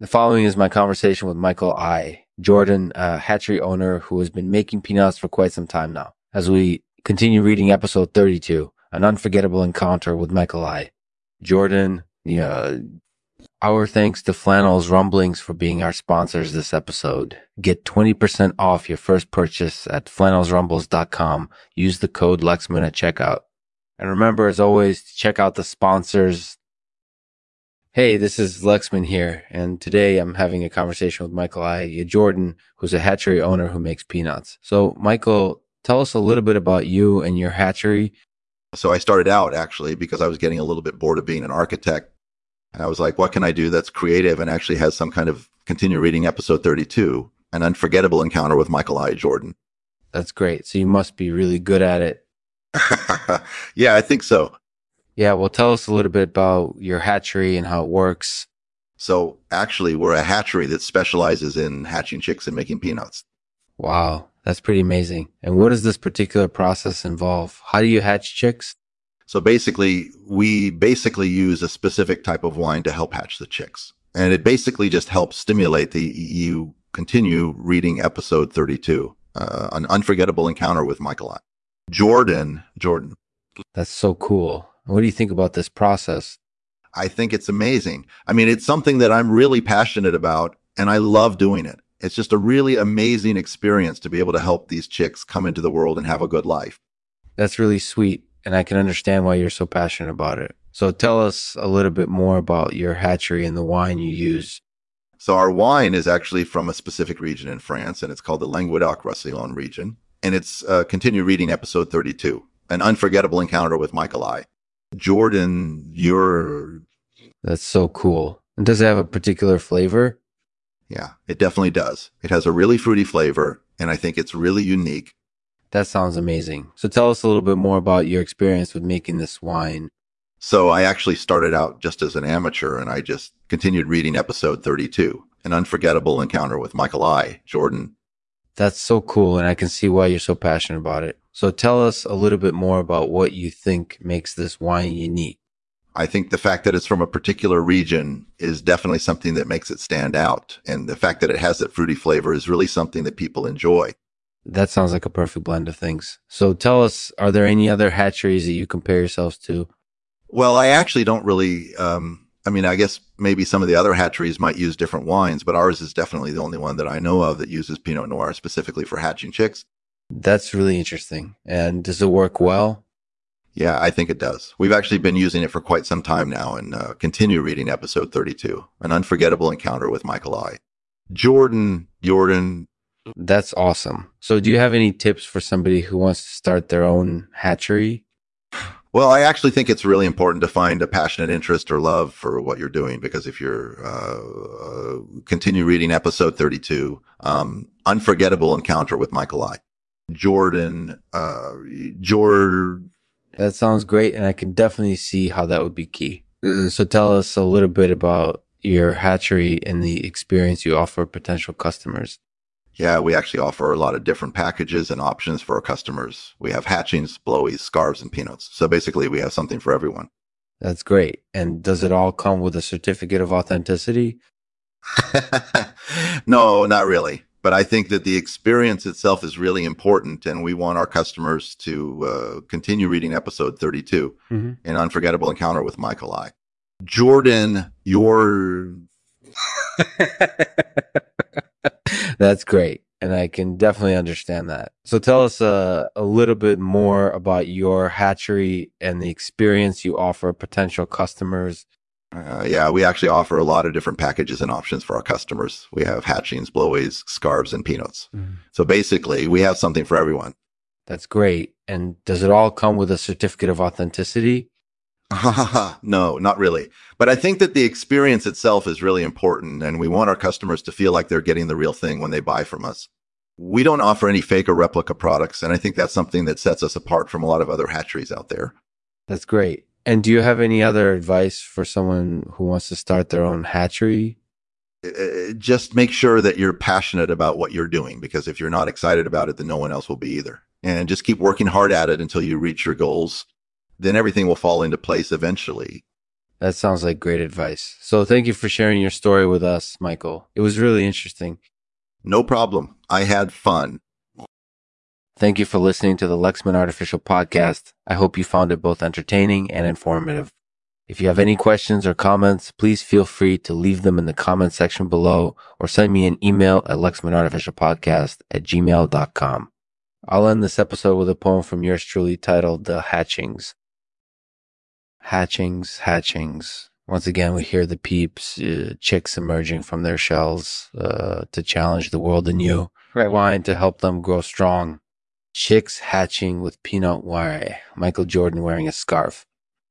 The following is my conversation with Michael I. Jordan, a hatchery owner who has been making Pinots for quite some time now. As we continue reading episode 32, an unforgettable encounter with Michael I. Jordan, yeah, our thanks to Flannels Rumblings for being our sponsors this episode. Get 20% off your first purchase at flannelsrumbles.com. Use the code Lexman at checkout. And remember, as always, to check out the sponsors Hey, this is Lexman here, and today I'm having a conversation with Michael I. Jordan, who's a hatchery owner who makes Pinots. So, Michael, tell us a little bit about you and your hatchery. So, I started out actually because I was getting a little bit bored of being an architect. And I was like, what can I do that's creative and actually has some kind of continue reading episode 32, an unforgettable encounter with Michael I. Jordan. That's great. So, you must be really good at it. yeah, I think so. Yeah, well, tell us a little bit about your hatchery and how it works. So, actually, we're a hatchery that specializes in hatching chicks and making Pinots. Wow, that's pretty amazing. And what does this particular process involve? How do you hatch chicks? So, basically, we basically use a specific type of wine to help hatch the chicks. And it basically just helps stimulate the you continue reading episode 32, uh, an unforgettable encounter with Michael. Jordan, Jordan. That's so cool. What do you think about this process? I think it's amazing. I mean, it's something that I'm really passionate about and I love doing it. It's just a really amazing experience to be able to help these chicks come into the world and have a good life. That's really sweet. And I can understand why you're so passionate about it. So tell us a little bit more about your hatchery and the wine you use. So our wine is actually from a specific region in France and it's called the Languedoc-Roussillon region. And it's uh, continue reading episode 32, an unforgettable encounter with Michael I. Jordan, you're. That's so cool. And does it have a particular flavor? Yeah, it definitely does. It has a really fruity flavor, and I think it's really unique. That sounds amazing. So tell us a little bit more about your experience with making this wine. So I actually started out just as an amateur, and I just continued reading episode 32, An Unforgettable Encounter with Michael I. Jordan. That's so cool, and I can see why you're so passionate about it. So tell us a little bit more about what you think makes this wine unique. I think the fact that it's from a particular region is definitely something that makes it stand out. And the fact that it has that fruity flavor is really something that people enjoy. That sounds like a perfect blend of things. So tell us, are there any other hatcheries that you compare yourselves to? Well, I actually don't really, um, I mean, I guess maybe some of the other hatcheries might use different wines, but ours is definitely the only one that I know of that uses Pinot Noir specifically for hatching chicks. That's really interesting. And does it work well? Yeah, I think it does. We've actually been using it for quite some time now and uh, continue reading episode 32, An Unforgettable Encounter with Michael I. Jordan, Jordan. That's awesome. So, do you have any tips for somebody who wants to start their own hatchery? Well, I actually think it's really important to find a passionate interest or love for what you're doing because if you're uh, uh, continue reading episode 32, um, Unforgettable Encounter with Michael I. Jordan, uh, Jordan. That sounds great, and I can definitely see how that would be key. Uh, so, tell us a little bit about your hatchery and the experience you offer potential customers. Yeah, we actually offer a lot of different packages and options for our customers. We have hatchings, blowies, scarves, and Pinots. So basically, we have something for everyone. That's great. And does it all come with a certificate of authenticity? no, not really but I think that the experience itself is really important, and we want our customers to uh, continue reading episode 32, mm-hmm. an unforgettable encounter with Michael I. Jordan, your. That's great. And I can definitely understand that. So tell us uh, a little bit more about your hatchery and the experience you offer potential customers uh, yeah, we actually offer a lot of different packages and options for our customers. We have hatchings, blowies, scarves, and Pinots. Mm-hmm. So basically, we have something for everyone. That's great. And does it all come with a certificate of authenticity? no, not really. But I think that the experience itself is really important, and we want our customers to feel like they're getting the real thing when they buy from us. We don't offer any fake or replica products, and I think that's something that sets us apart from a lot of other hatcheries out there. That's great. And do you have any other advice for someone who wants to start their own hatchery? Uh, uh, just make sure that you're passionate about what you're doing because if you're not excited about it, then no one else will be either. And just keep working hard at it until you reach your goals. Then everything will fall into place eventually. That sounds like great advice. So thank you for sharing your story with us, Michael. It was really interesting. No problem. I had fun. Thank you for listening to the Lexman Artificial Podcast. I hope you found it both entertaining and informative. If you have any questions or comments, please feel free to leave them in the comment section below or send me an email at lexmanartificialpodcast at gmail.com. I'll end this episode with a poem from yours truly titled The Hatchings. Hatchings, hatchings. Once again, we hear the peeps, uh, chicks emerging from their shells uh, to challenge the world anew. Rewind to help them grow strong. Chicks hatching with peanut wire. Michael Jordan wearing a scarf.